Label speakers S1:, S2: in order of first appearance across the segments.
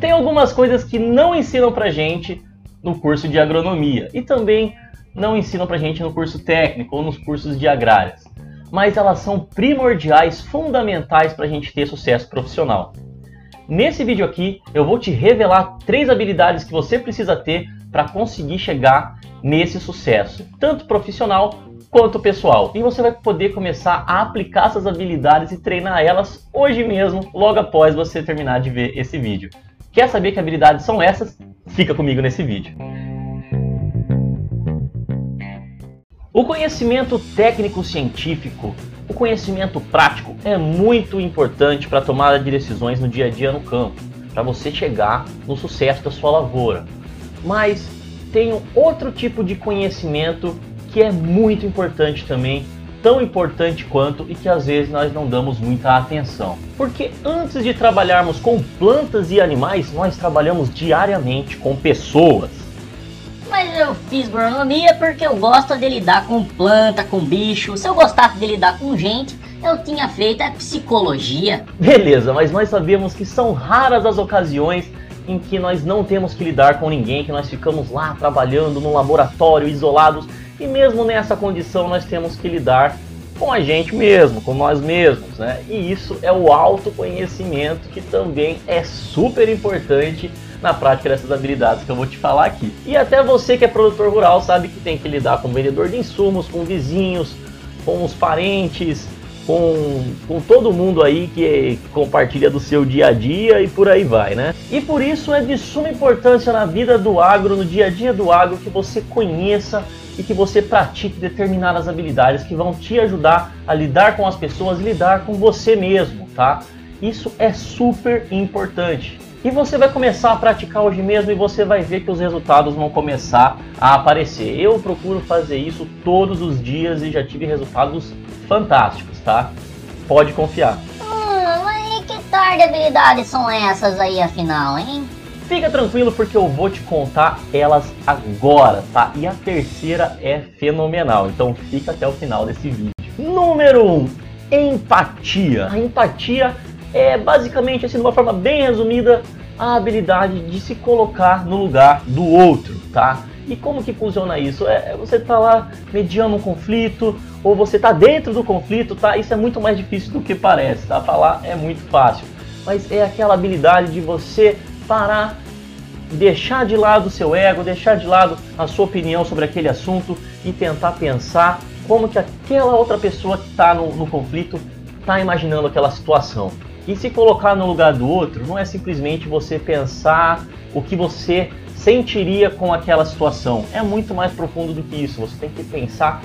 S1: Tem algumas coisas que não ensinam pra gente no curso de agronomia e também não ensinam pra gente no curso técnico ou nos cursos de agrárias, mas elas são primordiais, fundamentais para a gente ter sucesso profissional. Nesse vídeo aqui eu vou te revelar três habilidades que você precisa ter para conseguir chegar nesse sucesso, tanto profissional quanto pessoal. E você vai poder começar a aplicar essas habilidades e treinar elas hoje mesmo, logo após você terminar de ver esse vídeo. Quer saber que habilidades são essas? Fica comigo nesse vídeo. O conhecimento técnico-científico, o conhecimento prático é muito importante para a tomada de decisões no dia a dia no campo, para você chegar no sucesso da sua lavoura. Mas tem outro tipo de conhecimento que é muito importante também, tão importante quanto e que às vezes nós não damos muita atenção. Porque antes de trabalharmos com plantas e animais, nós trabalhamos diariamente com pessoas.
S2: Mas eu fiz agronomia porque eu gosto de lidar com planta, com bicho. Se eu gostasse de lidar com gente, eu tinha feito a psicologia.
S1: Beleza, mas nós sabemos que são raras as ocasiões em que nós não temos que lidar com ninguém, que nós ficamos lá trabalhando no laboratório isolados e mesmo nessa condição nós temos que lidar com a gente mesmo, com nós mesmos, né? E isso é o autoconhecimento que também é super importante na prática dessas habilidades que eu vou te falar aqui. E até você que é produtor rural sabe que tem que lidar com vendedor de insumos, com vizinhos, com os parentes, com, com todo mundo aí que compartilha do seu dia a dia e por aí vai, né? E por isso é de suma importância na vida do agro, no dia a dia do agro, que você conheça e que você pratique determinadas habilidades que vão te ajudar a lidar com as pessoas, lidar com você mesmo, tá? Isso é super importante. E você vai começar a praticar hoje mesmo e você vai ver que os resultados vão começar a aparecer. Eu procuro fazer isso todos os dias e já tive resultados fantásticos, tá? Pode confiar.
S2: Hum, mas que tarde de habilidades são essas aí afinal, hein?
S1: Fica tranquilo porque eu vou te contar elas agora, tá? E a terceira é fenomenal, então fica até o final desse vídeo. Número 1, um, empatia. A empatia é basicamente, assim, de uma forma bem resumida, a habilidade de se colocar no lugar do outro, tá? E como que funciona isso? É, é você tá lá mediando um conflito, ou você tá dentro do conflito, tá? Isso é muito mais difícil do que parece, tá? Falar é muito fácil. Mas é aquela habilidade de você parar, deixar de lado o seu ego, deixar de lado a sua opinião sobre aquele assunto e tentar pensar como que aquela outra pessoa que está no, no conflito está imaginando aquela situação. E se colocar no lugar do outro não é simplesmente você pensar o que você sentiria com aquela situação. É muito mais profundo do que isso. Você tem que pensar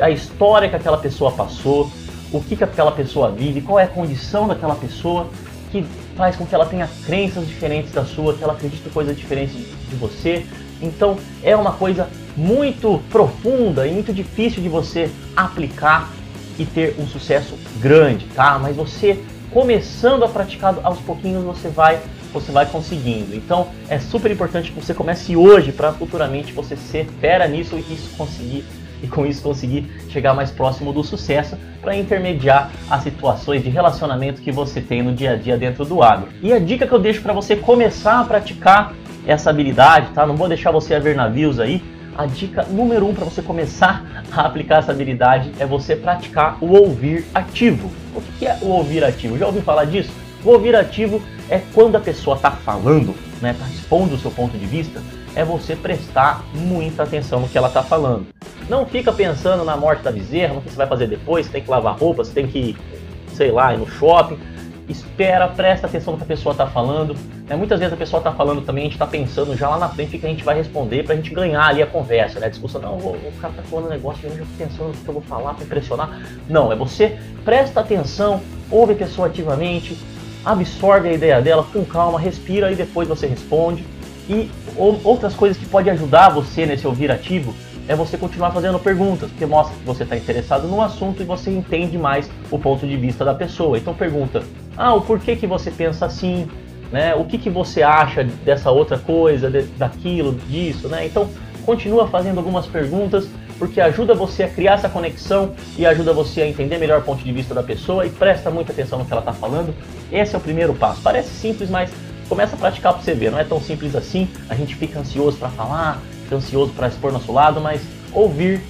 S1: a história que aquela pessoa passou, o que, que aquela pessoa vive, qual é a condição daquela pessoa que faz com que ela tenha crenças diferentes da sua, que ela acredite em coisas diferentes de você. Então é uma coisa muito profunda e muito difícil de você aplicar e ter um sucesso grande, tá? Mas você começando a praticar aos pouquinhos você vai você vai conseguindo. Então é super importante que você comece hoje para futuramente você ser fera nisso e isso conseguir e com isso conseguir chegar mais próximo do sucesso para intermediar as situações de relacionamento que você tem no dia a dia dentro do agro. E a dica que eu deixo para você começar a praticar essa habilidade, tá? Não vou deixar você a ver navios aí. A dica número um para você começar a aplicar essa habilidade é você praticar o ouvir ativo. O que é o ouvir ativo? Já ouviu falar disso? O ouvir ativo é quando a pessoa está falando, né, tá expondo o seu ponto de vista, é você prestar muita atenção no que ela está falando. Não fica pensando na morte da bezerra, no que você vai fazer depois, você tem que lavar roupa, você tem que, sei lá, ir no shopping. Espera, presta atenção no que a pessoa está falando. Né? Muitas vezes a pessoa está falando também, a gente está pensando já lá na frente o que a gente vai responder para a gente ganhar ali a conversa, né? A discussão, não, o cara está falando um negócio, eu já estou pensando no que eu vou falar para impressionar. Não, é você presta atenção, ouve a pessoa ativamente, absorve a ideia dela com calma, respira e depois você responde. E outras coisas que podem ajudar você nesse ouvir ativo é você continuar fazendo perguntas, porque mostra que você está interessado no assunto e você entende mais o ponto de vista da pessoa. Então pergunta, ah, o porquê que você pensa assim, né? O que, que você acha dessa outra coisa, de, daquilo, disso, né? Então continua fazendo algumas perguntas porque ajuda você a criar essa conexão e ajuda você a entender melhor o ponto de vista da pessoa e presta muita atenção no que ela está falando. Esse é o primeiro passo. Parece simples, mas começa a praticar para você ver. Não é tão simples assim. A gente fica ansioso para falar, fica ansioso para expor nosso lado, mas ouvir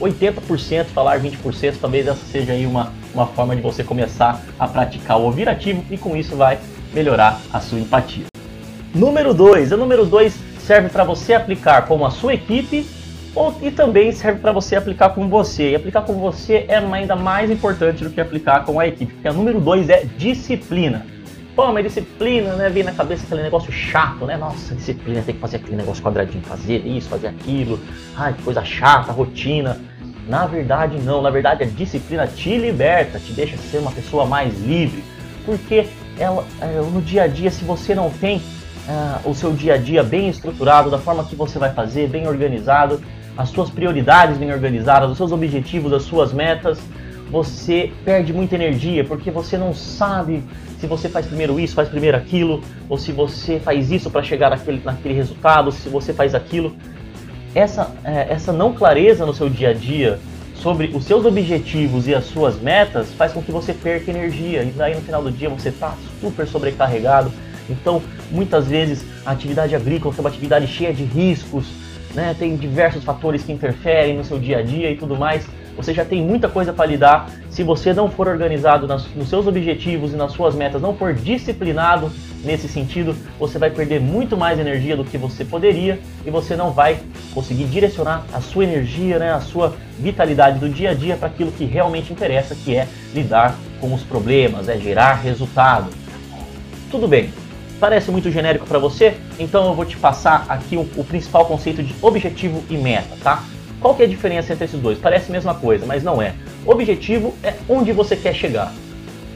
S1: 80%, falar 20%, talvez essa seja aí uma, uma forma de você começar a praticar o ouvir ativo e com isso vai melhorar a sua empatia. Número 2, o número 2 serve para você aplicar como a sua equipe ou, e também serve para você aplicar com você. E aplicar com você é ainda mais importante do que aplicar com a equipe, porque a número 2 é disciplina. Pô, mas disciplina, né? Vem na cabeça aquele negócio chato, né? Nossa, disciplina, tem que fazer aquele negócio quadradinho, fazer isso, fazer aquilo. Ai, que coisa chata, rotina. Na verdade, não. Na verdade, a disciplina te liberta, te deixa ser uma pessoa mais livre. Porque ela, é, no dia a dia, se você não tem uh, o seu dia a dia bem estruturado, da forma que você vai fazer, bem organizado, as suas prioridades bem organizadas, os seus objetivos, as suas metas, você perde muita energia porque você não sabe se você faz primeiro isso, faz primeiro aquilo, ou se você faz isso para chegar naquele, naquele resultado, se você faz aquilo. Essa, é, essa não clareza no seu dia a dia sobre os seus objetivos e as suas metas faz com que você perca energia e daí no final do dia você está super sobrecarregado. Então, muitas vezes a atividade agrícola é uma atividade cheia de riscos, né? tem diversos fatores que interferem no seu dia a dia e tudo mais. Você já tem muita coisa para lidar. Se você não for organizado nas, nos seus objetivos e nas suas metas, não for disciplinado nesse sentido, você vai perder muito mais energia do que você poderia e você não vai conseguir direcionar a sua energia, né, a sua vitalidade do dia a dia para aquilo que realmente interessa, que é lidar com os problemas, é gerar resultado. Tudo bem, Parece muito genérico para você? Então eu vou te passar aqui o, o, principal conceito de objetivo e meta, tá? Qual que é a diferença entre esses dois? Parece a mesma coisa, mas não é. Objetivo é onde você quer chegar.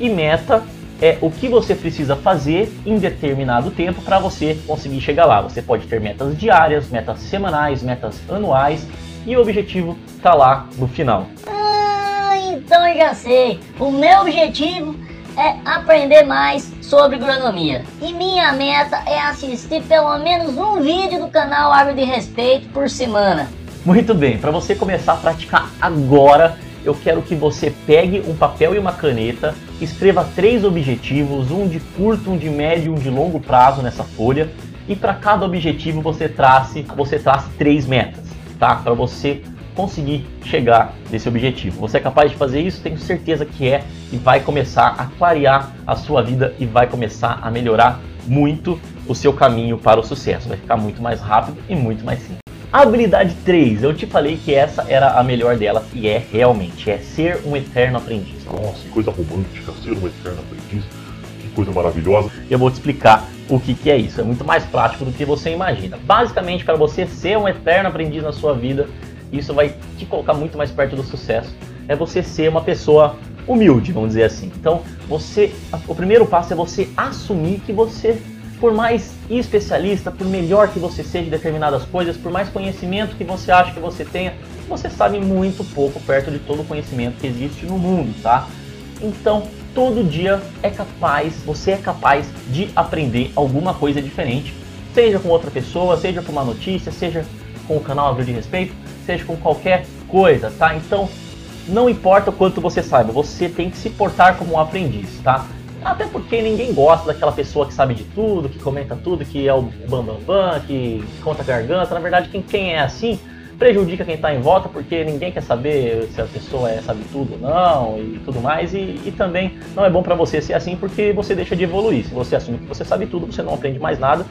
S1: E meta é o que você precisa fazer em determinado tempo para você conseguir chegar lá. Você pode ter metas diárias, metas semanais, metas anuais e o objetivo está lá no final.
S2: Ah, então eu já sei. O meu objetivo é aprender mais sobre agronomia. E minha meta é assistir pelo menos um vídeo do canal Água de Respeito por semana.
S1: Muito bem, para você começar a praticar agora, eu quero que você pegue um papel e uma caneta, escreva três objetivos, um de curto, um de médio, um de longo prazo nessa folha, e para cada objetivo você trace, você trace três metas, tá? Para você conseguir chegar nesse objetivo. Você é capaz de fazer isso? Tenho certeza que é e vai começar a clarear a sua vida e vai começar a melhorar muito o seu caminho para o sucesso. Vai ficar muito mais rápido e muito mais simples. Habilidade 3, eu te falei que essa era a melhor delas e é realmente, é ser um eterno aprendiz.
S3: Nossa, que coisa romântica, ser um eterno aprendiz, que coisa maravilhosa.
S1: Eu vou te explicar o que, que é isso, é muito mais prático do que você imagina. Basicamente, para você ser um eterno aprendiz na sua vida, isso vai te colocar muito mais perto do sucesso. É você ser uma pessoa humilde, vamos dizer assim. Então, você, o primeiro passo é você assumir que você, por mais especialista, por melhor que você seja em determinadas coisas, por mais conhecimento que você acha que você tenha, você sabe muito pouco perto de todo o conhecimento que existe no mundo, tá? Então, todo dia é capaz, você é capaz de aprender alguma coisa diferente, seja com outra pessoa, seja com uma notícia, seja com o canal Abril de Respeito, seja com qualquer coisa, tá? Então, não importa o quanto você saiba, você tem que se portar como um aprendiz, tá? Até porque ninguém gosta daquela pessoa que sabe de tudo, que comenta tudo, que é o bambambam, bam, bam, que conta garganta. Na verdade, quem, quem é assim prejudica quem está em volta, porque ninguém quer saber se a pessoa é, sabe tudo ou não e tudo mais. E, e também não é bom para você ser assim, porque você deixa de evoluir. Se você assume que você sabe tudo, você não aprende mais nada.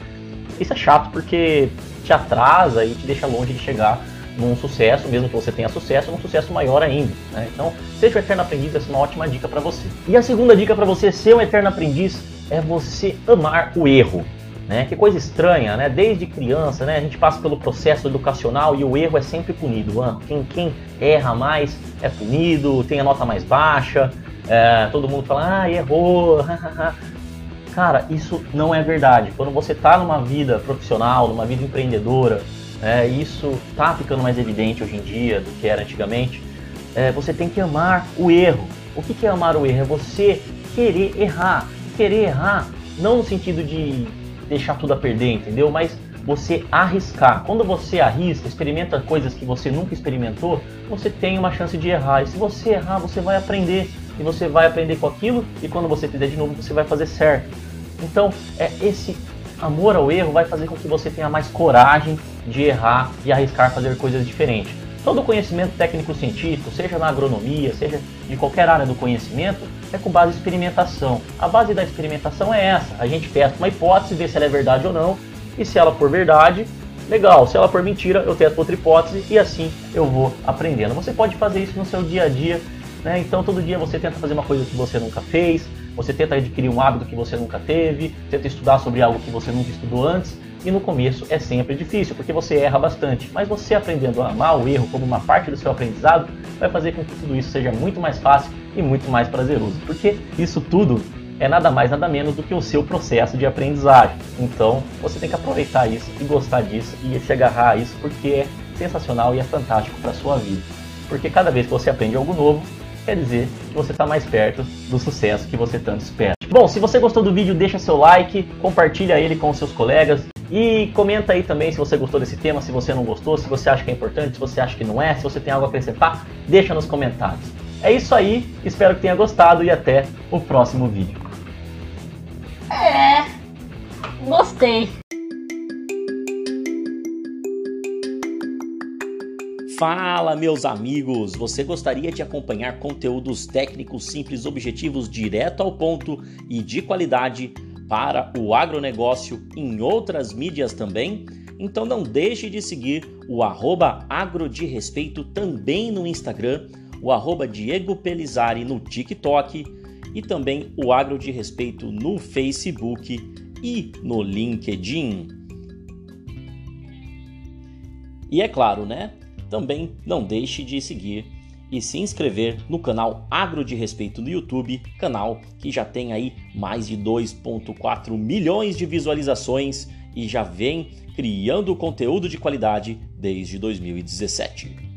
S1: Isso é chato, porque te atrasa e te deixa longe de chegar num sucesso, mesmo que você tenha sucesso, num sucesso maior ainda. Né? Então, seja um eterno aprendiz, essa é uma ótima dica para você. E a segunda dica para você ser um eterno aprendiz é você amar o erro. Né? Que coisa estranha, né? Desde criança, né? A gente passa pelo processo educacional e o erro é sempre punido. Quem, quem erra mais é punido, tem a nota mais baixa, é, todo mundo fala, ah, errou. Cara, isso não é verdade. Quando você está numa vida profissional, numa vida empreendedora, é, isso está ficando mais evidente hoje em dia do que era antigamente. É, você tem que amar o erro. O que, que é amar o erro? É você querer errar. Querer errar, não no sentido de deixar tudo a perder, entendeu? Mas você arriscar. Quando você arrisca, experimenta coisas que você nunca experimentou, você tem uma chance de errar. E se você errar, você vai aprender. E você vai aprender com aquilo, e quando você fizer de novo, você vai fazer certo. Então, é esse amor ao erro vai fazer com que você tenha mais coragem de errar e arriscar fazer coisas diferentes. Todo conhecimento técnico-científico, seja na agronomia, seja de qualquer área do conhecimento, é com base em experimentação. A base da experimentação é essa: a gente testa uma hipótese, vê se ela é verdade ou não, e se ela for verdade, legal. Se ela for mentira, eu testo outra hipótese e assim eu vou aprendendo. Você pode fazer isso no seu dia a dia, né? Então todo dia você tenta fazer uma coisa que você nunca fez, você tenta adquirir um hábito que você nunca teve, tenta estudar sobre algo que você nunca estudou antes. E no começo é sempre difícil, porque você erra bastante. Mas você aprendendo a amar o erro como uma parte do seu aprendizado, vai fazer com que tudo isso seja muito mais fácil e muito mais prazeroso. Porque isso tudo é nada mais, nada menos do que o seu processo de aprendizagem. Então, você tem que aproveitar isso e gostar disso e se agarrar a isso porque é sensacional e é fantástico para sua vida. Porque cada vez que você aprende algo novo, quer dizer que você está mais perto do sucesso que você tanto espera. Bom, se você gostou do vídeo, deixa seu like, compartilha ele com seus colegas e comenta aí também se você gostou desse tema, se você não gostou, se você acha que é importante, se você acha que não é, se você tem algo a acrescentar, deixa nos comentários. É isso aí, espero que tenha gostado e até o próximo vídeo.
S2: É. Gostei.
S4: Fala, meus amigos! Você gostaria de acompanhar conteúdos técnicos simples, objetivos, direto ao ponto e de qualidade para o agronegócio em outras mídias também? Então não deixe de seguir o arroba agro de respeito também no Instagram, o arroba Diego Pelizari no TikTok e também o Agro de Respeito no Facebook e no LinkedIn. E é claro, né? Também não deixe de seguir e se inscrever no canal Agro de Respeito no YouTube, canal que já tem aí mais de 2.4 milhões de visualizações e já vem criando conteúdo de qualidade desde 2017.